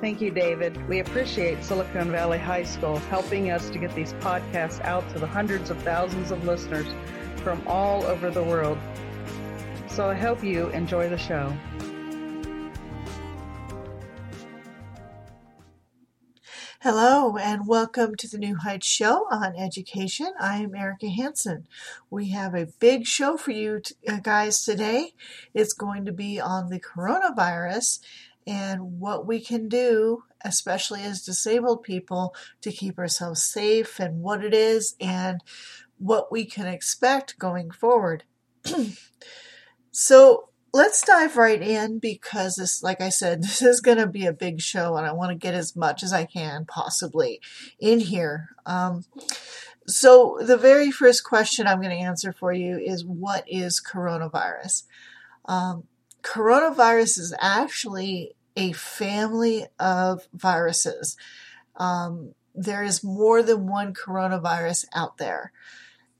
Thank you, David. We appreciate Silicon Valley High School helping us to get these podcasts out to the hundreds of thousands of listeners from all over the world. So I hope you enjoy the show. Hello and welcome to the New Heights Show on Education. I am Erika Hanson. We have a big show for you uh, guys today. It's going to be on the coronavirus and what we can do, especially as disabled people, to keep ourselves safe and what it is and what we can expect going forward. so let's dive right in because this, like I said, this is going to be a big show and I want to get as much as I can possibly in here. Um, so the very first question I'm going to answer for you is what is coronavirus? Um, coronavirus is actually a family of viruses. Um, there is more than one coronavirus out there.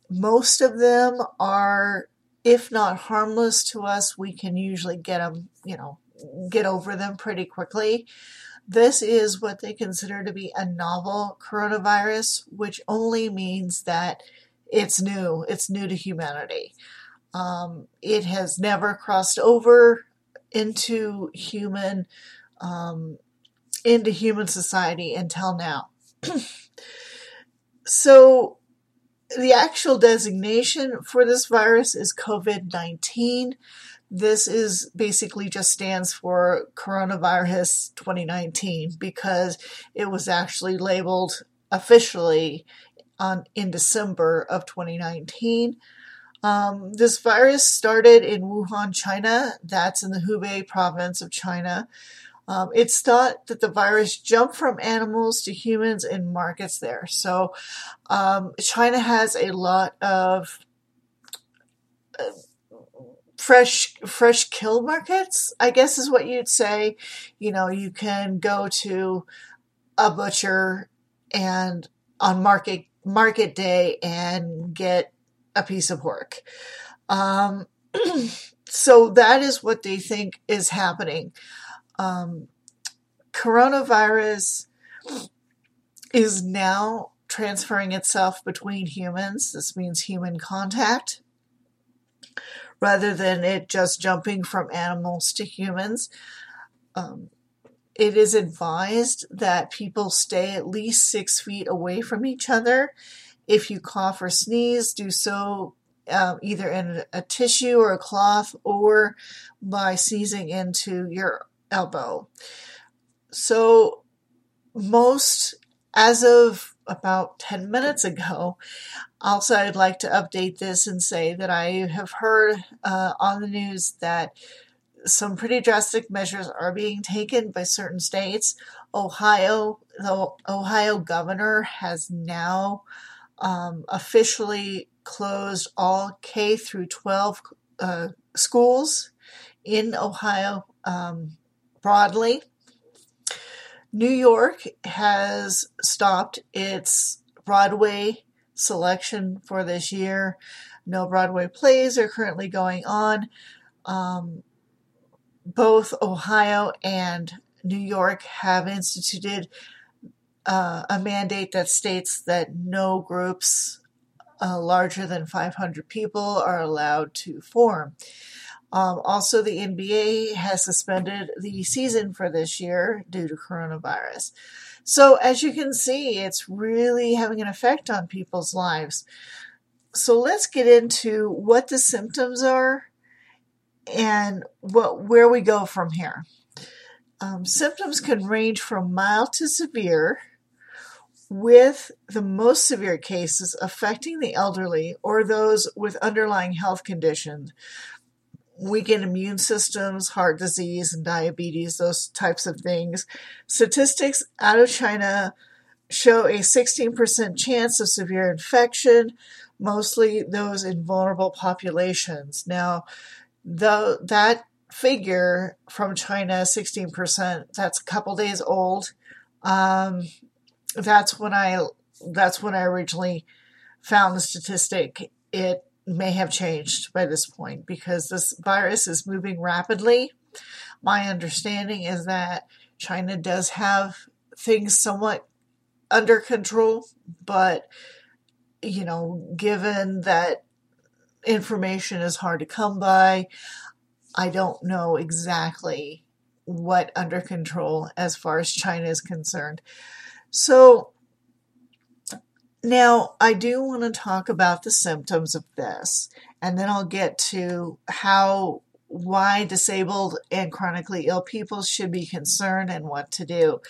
Most of them are if not harmless to us, we can usually get them, you know, get over them pretty quickly. This is what they consider to be a novel coronavirus, which only means that it's new. It's new to humanity. Um, it has never crossed over into human um, into human society until now. so the actual designation for this virus is COVID 19. This is basically just stands for coronavirus 2019 because it was actually labeled officially on in December of 2019. Um, this virus started in Wuhan, China. That's in the Hubei province of China. Um, it's thought that the virus jumped from animals to humans in markets there. So um, China has a lot of uh, fresh fresh kill markets. I guess is what you'd say. You know, you can go to a butcher and on market market day and get a piece of pork. Um, so that is what they think is happening um, coronavirus is now transferring itself between humans. This means human contact rather than it just jumping from animals to humans. Um, it is advised that people stay at least six feet away from each other. If you cough or sneeze, do so um, either in a tissue or a cloth or by sneezing into your elbow. So, most, as of about 10 minutes ago, also I'd like to update this and say that I have heard uh, on the news that some pretty drastic measures are being taken by certain states. Ohio, the Ohio governor has now um, officially closed all K through 12 uh, schools in Ohio um, broadly. New York has stopped its Broadway selection for this year. No Broadway plays are currently going on. Um, both Ohio and New York have instituted uh, a mandate that states that no groups uh, larger than 500 people are allowed to form. Um, also, the NBA has suspended the season for this year due to coronavirus. So, as you can see, it's really having an effect on people's lives. So, let's get into what the symptoms are and what where we go from here. Um, symptoms can range from mild to severe, with the most severe cases affecting the elderly or those with underlying health conditions weakened immune systems, heart disease, and diabetes, those types of things. Statistics out of China show a 16% chance of severe infection, mostly those in vulnerable populations. Now, the, that figure from China, 16%, that's a couple days old. Um, that's when I that's when I originally found the statistic. It may have changed by this point because this virus is moving rapidly. My understanding is that China does have things somewhat under control, but you know, given that information is hard to come by, I don't know exactly what under control as far as China is concerned. So now I do want to talk about the symptoms of this, and then I'll get to how why disabled and chronically ill people should be concerned and what to do.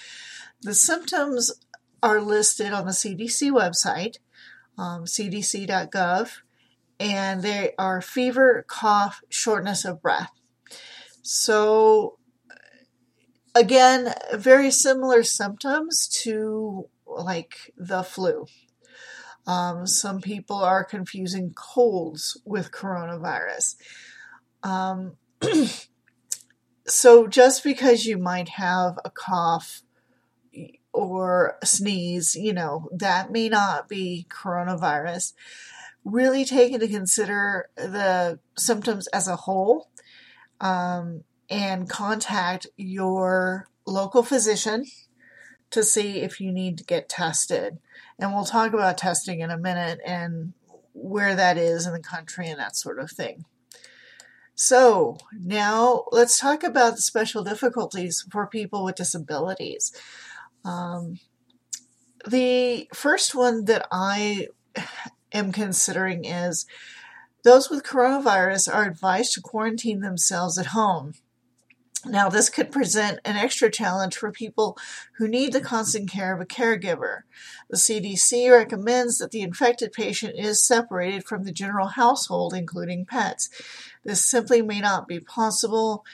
The symptoms are listed on the CDC website, um, cdc.gov, and they are fever, cough, shortness of breath. So, again, very similar symptoms to like the flu. Um, some people are confusing colds with coronavirus. Um, so, just because you might have a cough or a sneeze, you know, that may not be coronavirus. Really take into consider the symptoms as a whole um, and contact your local physician to see if you need to get tested. And we'll talk about testing in a minute and where that is in the country and that sort of thing. So, now let's talk about special difficulties for people with disabilities. Um, the first one that I am considering is those with coronavirus are advised to quarantine themselves at home. Now, this could present an extra challenge for people who need the constant care of a caregiver. The CDC recommends that the infected patient is separated from the general household, including pets. This simply may not be possible.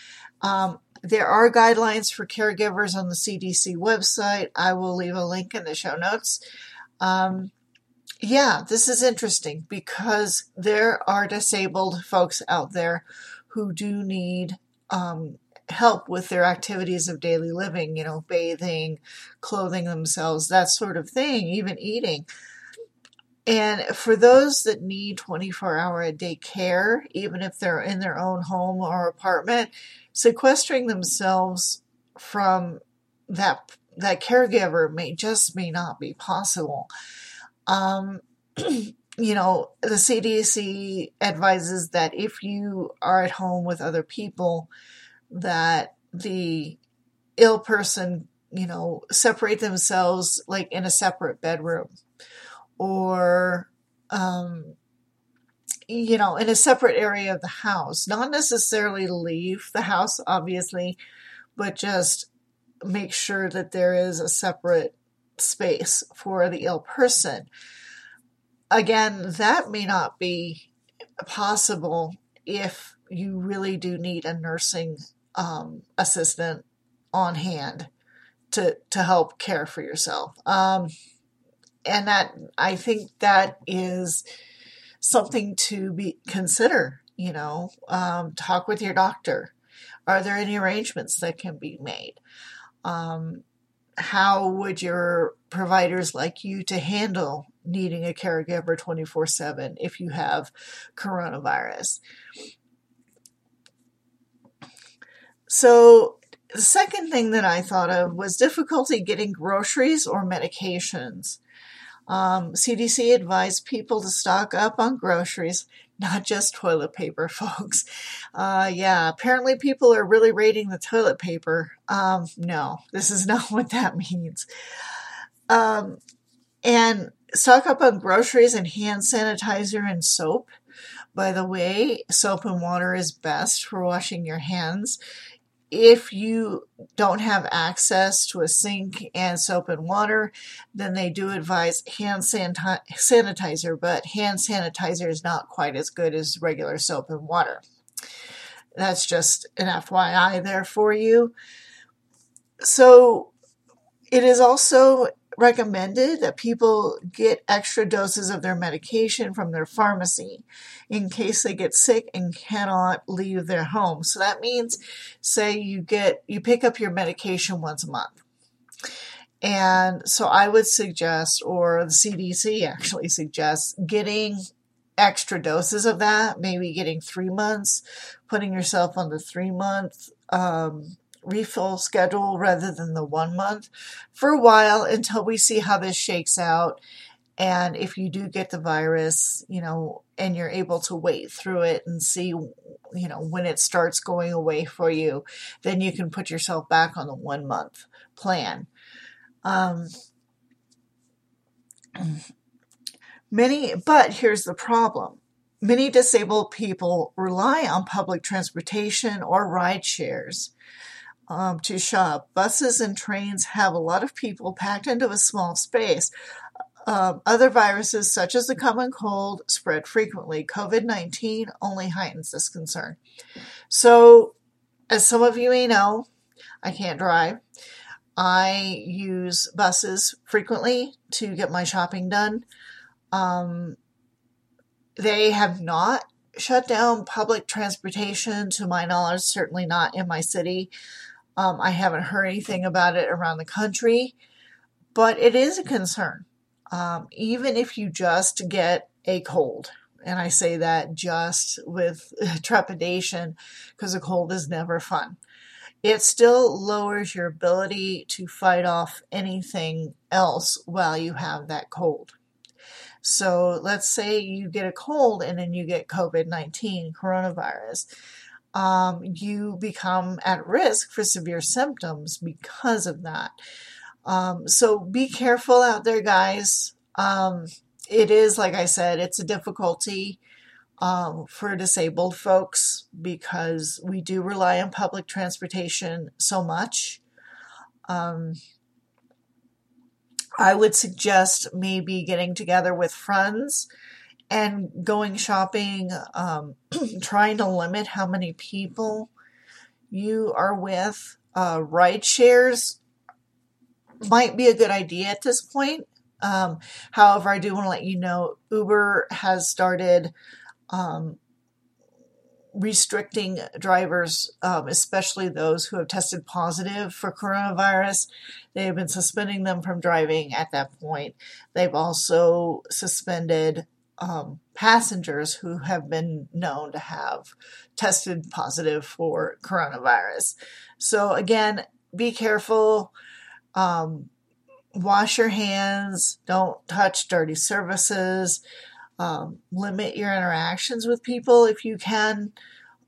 Um, there are guidelines for caregivers on the CDC website. I will leave a link in the show notes. Um, yeah, this is interesting because there are disabled folks out there who do need um, help with their activities of daily living, you know, bathing, clothing themselves, that sort of thing, even eating. And for those that need 24 hour a day care, even if they're in their own home or apartment, sequestering themselves from that that caregiver may just may not be possible. Um, you know, the CDC advises that if you are at home with other people, that the ill person, you know, separate themselves like in a separate bedroom or, um, you know, in a separate area of the house. Not necessarily leave the house, obviously, but just make sure that there is a separate space for the ill person. Again, that may not be possible if you really do need a nursing um, assistant on hand to to help care for yourself. Um, and that I think that is something to be consider. You know, um, talk with your doctor. Are there any arrangements that can be made? Um, how would your providers like you to handle needing a caregiver 24 7 if you have coronavirus? So, the second thing that I thought of was difficulty getting groceries or medications. Um, CDC advised people to stock up on groceries, not just toilet paper, folks. Uh, yeah, apparently people are really rating the toilet paper. Um, no, this is not what that means. Um, and stock up on groceries and hand sanitizer and soap. By the way, soap and water is best for washing your hands if you don't have access to a sink and soap and water, then they do advise hand sanitizer, but hand sanitizer is not quite as good as regular soap and water. That's just an FYI there for you. So it is also recommended that people get extra doses of their medication from their pharmacy in case they get sick and cannot leave their home. So that means say you get you pick up your medication once a month. And so I would suggest or the CDC actually suggests getting extra doses of that, maybe getting 3 months, putting yourself on the 3 month um, refill schedule rather than the one month for a while until we see how this shakes out. And if you do get the virus, you know, and you're able to wait through it and see, you know, when it starts going away for you, then you can put yourself back on the one month plan. Um, many, but here's the problem. Many disabled people rely on public transportation or ride shares um, to shop. Buses and trains have a lot of people packed into a small space. Um, other viruses, such as the common cold, spread frequently. COVID 19 only heightens this concern. So, as some of you may know, I can't drive. I use buses frequently to get my shopping done. Um, they have not shut down public transportation, to my knowledge, certainly not in my city. Um, I haven't heard anything about it around the country, but it is a concern. Um, even if you just get a cold, and I say that just with trepidation because a cold is never fun. It still lowers your ability to fight off anything else while you have that cold. So let's say you get a cold and then you get COVID 19, coronavirus um, you become at risk for severe symptoms because of that. Um, so be careful out there, guys. Um, it is, like I said, it's a difficulty um, for disabled folks because we do rely on public transportation so much. Um, I would suggest maybe getting together with friends and going shopping, um, trying to limit how many people you are with. Uh, ride shares might be a good idea at this point. Um, however, I do want to let you know Uber has started um, restricting drivers, um, especially those who have tested positive for coronavirus. They have been suspending them from driving at that point. They've also suspended um, passengers who have been known to have tested positive for coronavirus. So, again, be careful. Um, wash your hands. Don't touch dirty surfaces. Um, limit your interactions with people if you can.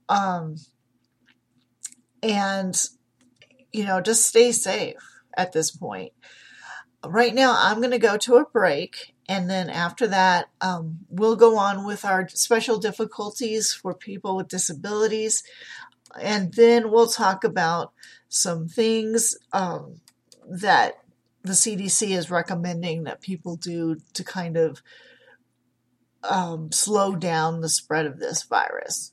Um, and, you know, just stay safe at this point. Right now, I'm going to go to a break and then after that, um, we'll go on with our special difficulties for people with disabilities. And then we'll talk about some things um, that the CDC is recommending that people do to kind of um, slow down the spread of this virus.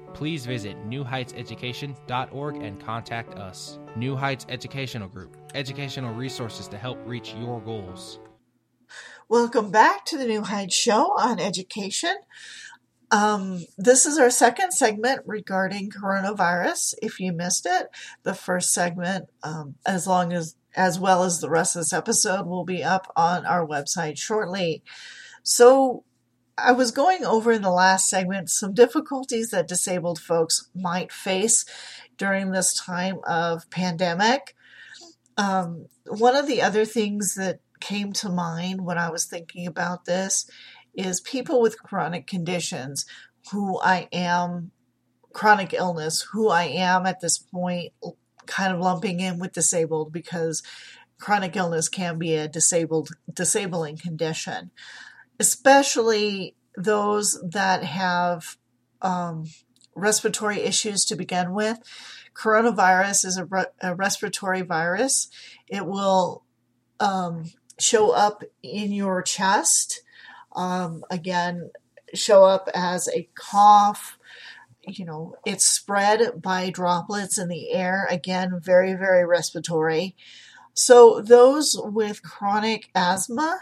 please visit newheightseducation.org and contact us. New Heights Educational Group, educational resources to help reach your goals. Welcome back to the New Heights Show on education. Um, this is our second segment regarding coronavirus. If you missed it, the first segment, um, as long as as well as the rest of this episode, will be up on our website shortly. So, I was going over in the last segment some difficulties that disabled folks might face during this time of pandemic. Um, one of the other things that came to mind when I was thinking about this is people with chronic conditions who I am, chronic illness, who I am at this point kind of lumping in with disabled because chronic illness can be a disabled disabling condition, especially those that have um, respiratory issues to begin with. Coronavirus is a, re- a respiratory virus. It will um, show up in your chest. Um, again, show up as a cough. You know, it's spread by droplets in the air. Again, very, very respiratory. So, those with chronic asthma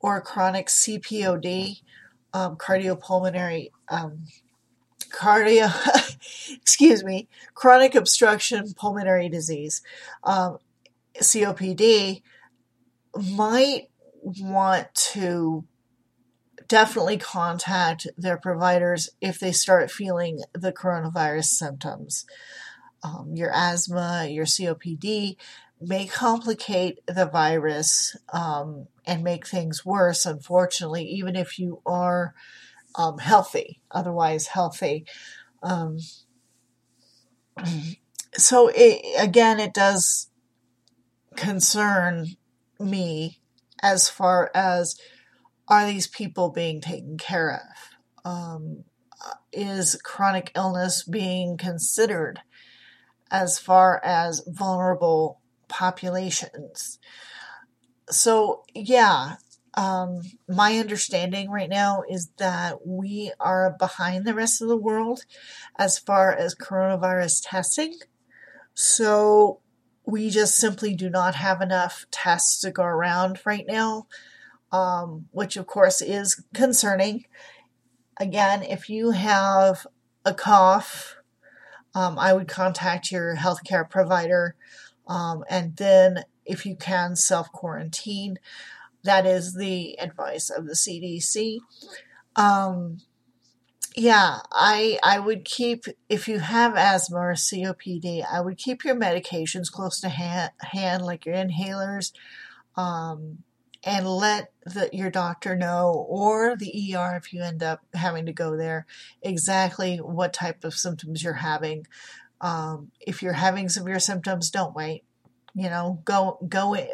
or chronic CPOD, um, cardiopulmonary um, cardio, excuse me, chronic obstruction pulmonary disease, um, COPD, might want to definitely contact their providers if they start feeling the coronavirus symptoms. Um, your asthma, your COPD may complicate the virus um, and make things worse, unfortunately, even if you are um, healthy, otherwise healthy. Um, so, it, again, it does concern me as far as are these people being taken care of? Um, is chronic illness being considered as far as vulnerable populations? So, yeah, um, my understanding right now is that we are behind the rest of the world as far as coronavirus testing. So, we just simply do not have enough tests to go around right now um, which of course is concerning. Again, if you have a cough, um, I would contact your healthcare provider um, and then, if you can, self quarantine. That is the advice of the CDC. Um, yeah, I I would keep if you have asthma or COPD, I would keep your medications close to hand, hand like your inhalers, um, and let the, your doctor know or the ER if you end up having to go there exactly what type of symptoms you're having. Um, if you're having severe symptoms, don't wait. You know, go go in.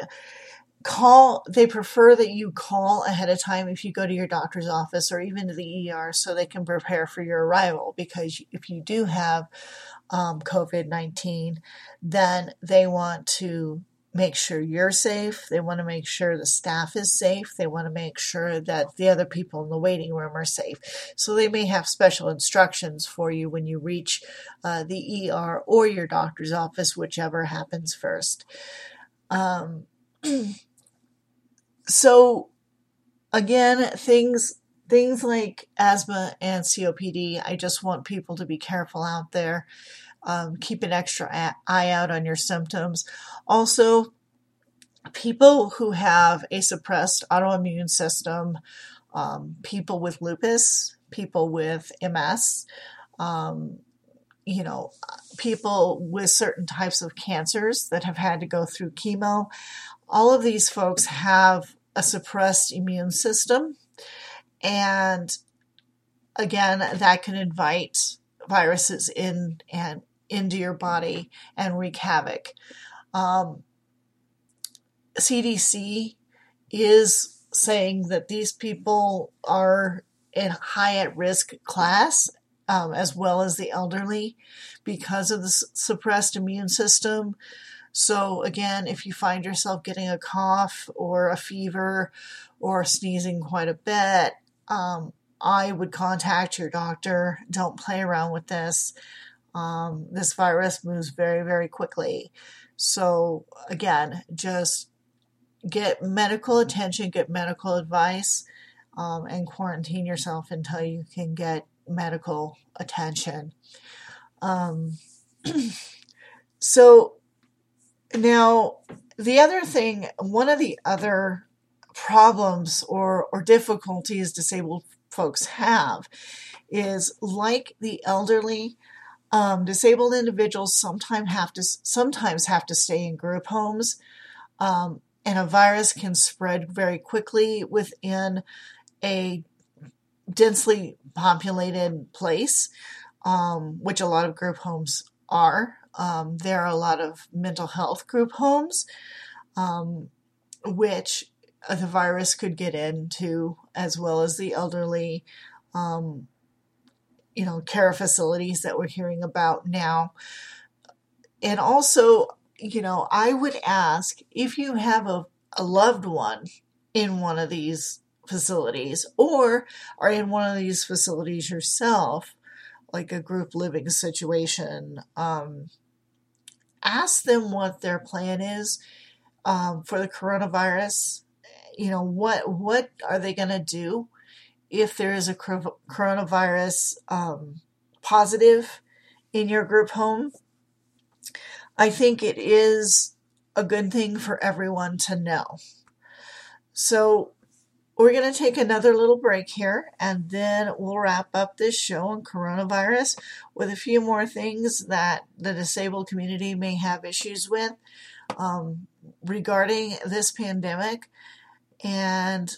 Call. They prefer that you call ahead of time if you go to your doctor's office or even to the ER so they can prepare for your arrival. Because if you do have um, COVID nineteen, then they want to make sure you're safe. They want to make sure the staff is safe. They want to make sure that the other people in the waiting room are safe. So they may have special instructions for you when you reach uh, the ER or your doctor's office, whichever happens first. Um, so again, things things like asthma and COPD, I just want people to be careful out there. Um, keep an extra eye out on your symptoms. Also, people who have a suppressed autoimmune system, um, people with lupus, people with MS, um, you know, people with certain types of cancers that have had to go through chemo, all of these folks have a suppressed immune system. And again, that can invite viruses in and into your body and wreak havoc. Um, CDC is saying that these people are in high at risk class um, as well as the elderly because of the suppressed immune system. So, again, if you find yourself getting a cough or a fever or sneezing quite a bit, um, I would contact your doctor. Don't play around with this. Um, this virus moves very, very quickly. So, again, just get medical attention, get medical advice, um, and quarantine yourself until you can get medical attention. Um, so, now the other thing, one of the other problems or, or difficulties disabled folks have is like the elderly um, disabled individuals sometimes have to sometimes have to stay in group homes, um, and a virus can spread very quickly within a densely populated place, um, which a lot of group homes are. Um, there are a lot of mental health group homes. um, which the virus could get into, as well as the elderly, um, you know, care facilities that we're hearing about now. And also, you know, I would ask if you have a, a loved one in one of these facilities or are in one of these facilities yourself, like a group living situation, um, ask them what their plan is um, for the coronavirus. You know, what what are they going to do if there is a coronavirus um, positive in your group home? I think it is a good thing for everyone to know. So we're going to take another little break here and then we'll wrap up this show on coronavirus with a few more things that the disabled community may have issues with um, regarding this pandemic and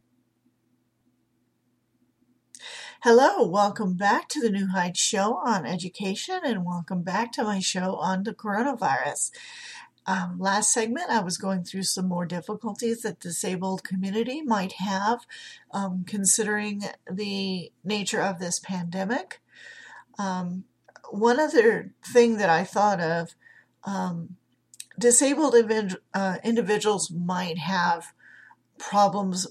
Hello, welcome back to the New Heights Show on education, and welcome back to my show on the coronavirus. Um, last segment, I was going through some more difficulties that disabled community might have, um, considering the nature of this pandemic. Um, one other thing that I thought of, um, disabled uh, individuals might have problems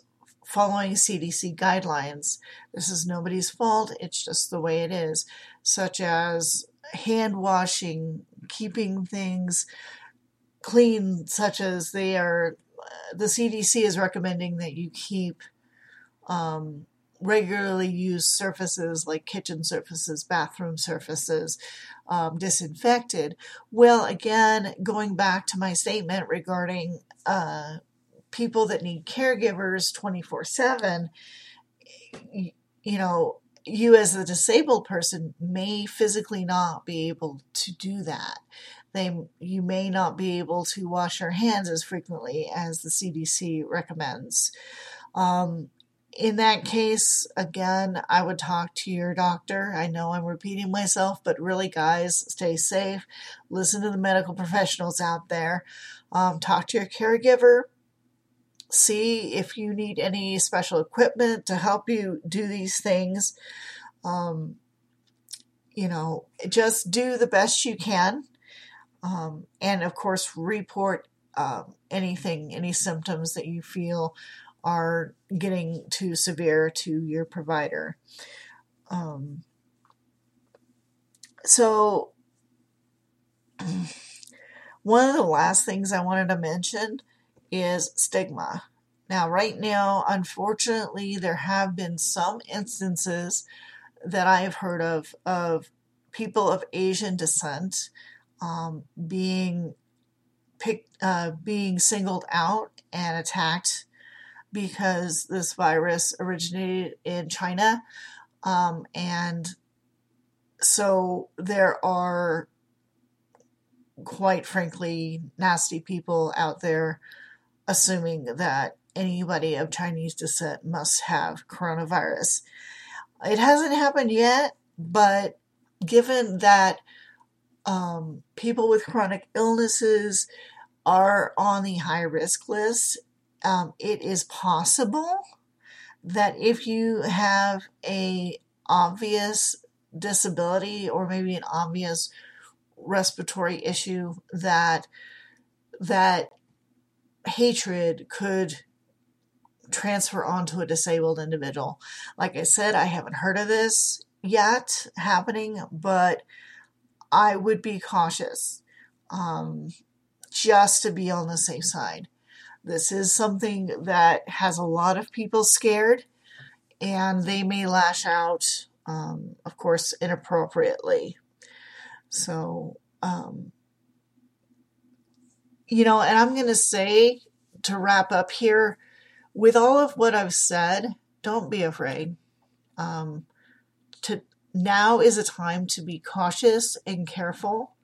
following CDC guidelines. This is nobody's fault; it's just the way it is, such as hand washing, keeping things clean, such as they are, the CDC is recommending that you keep um, regularly used surfaces like kitchen surfaces, bathroom surfaces, um, disinfected. Well, again, going back to my statement regarding uh, people that need caregivers 24 7, you know, you as a disabled person may physically not be able to do that they you may not be able to wash your hands as frequently as the CDC recommends. Um, in that case, again, I would talk to your doctor. I know I'm repeating myself, but really, guys, stay safe. Listen to the medical professionals out there. Um, talk to your caregiver. See if you need any special equipment to help you do these things. Um, you know, just do the best you can um, and of course, report um, anything, any symptoms that you feel are getting too severe to your provider. Um, so, one of the last things I wanted to mention is stigma. Now, right now, unfortunately, there have been some instances that I have heard of of people of Asian descent um, being picked, uh, being singled out and attacked because this virus originated in China, um, and so there are quite frankly nasty people out there assuming that anybody of Chinese descent must have coronavirus. It hasn't happened yet, but given that um, people with chronic illnesses are on the high risk list. Um, it is possible that if you have a obvious disability or maybe an obvious respiratory issue that that hatred could transfer onto a disabled individual. Like I said, I haven't heard of this yet happening, but I would be cautious um, just to be on the safe side. This is something that has a lot of people scared, and they may lash out, um, of course, inappropriately. So, um, you know, and I'm going to say to wrap up here, with all of what I've said, don't be afraid. Um, to now is a time to be cautious and careful.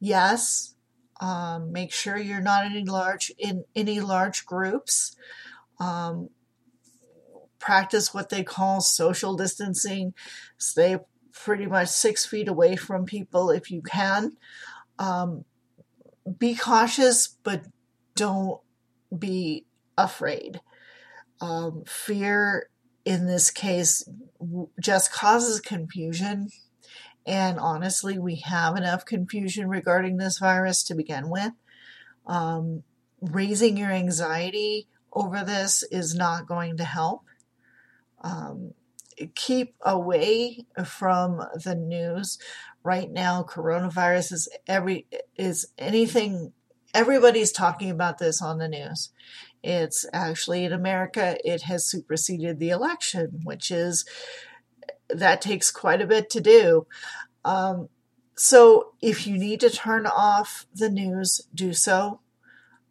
Yes, um, make sure you're not in any large in any large groups. Um, practice what they call social distancing. Stay pretty much six feet away from people if you can. Um, be cautious, but don't be afraid. Um, fear in this case just causes confusion. And honestly, we have enough confusion regarding this virus to begin with. Um, raising your anxiety over this is not going to help. Um, keep away from the news. Right now, coronavirus is every is anything. Everybody's talking about this on the news. It's actually in America, it has superseded the election, which is that takes quite a bit to do. Um, so if you need to turn off the news, do so.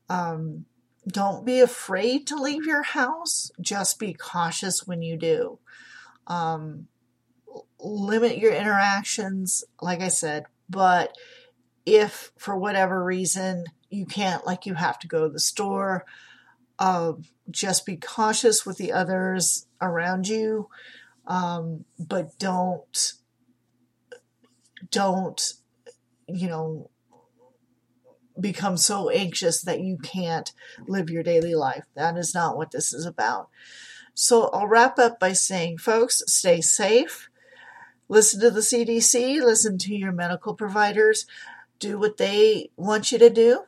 Um, don't be afraid to leave your house. Just be cautious when you do. Um, limit your interactions, like I said, but if for whatever reason you can't, like you have to go to the store, uh, just be cautious with the others around you, um, but don't don't you know become so anxious that you can't live your daily life. That is not what this is about. So I'll wrap up by saying, folks, stay safe. Listen to the CDC, listen to your medical providers, do what they want you to do.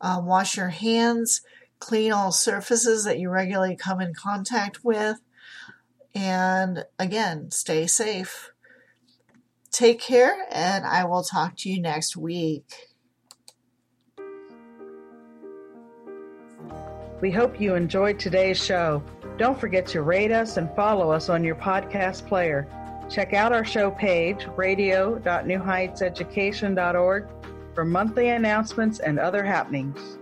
Uh, wash your hands, clean all surfaces that you regularly come in contact with. And again, stay safe. Take care, and I will talk to you next week. We hope you enjoyed today's show. Don't forget to rate us and follow us on your podcast player. Check out our show page, radio.newheightseducation.org, for monthly announcements and other happenings.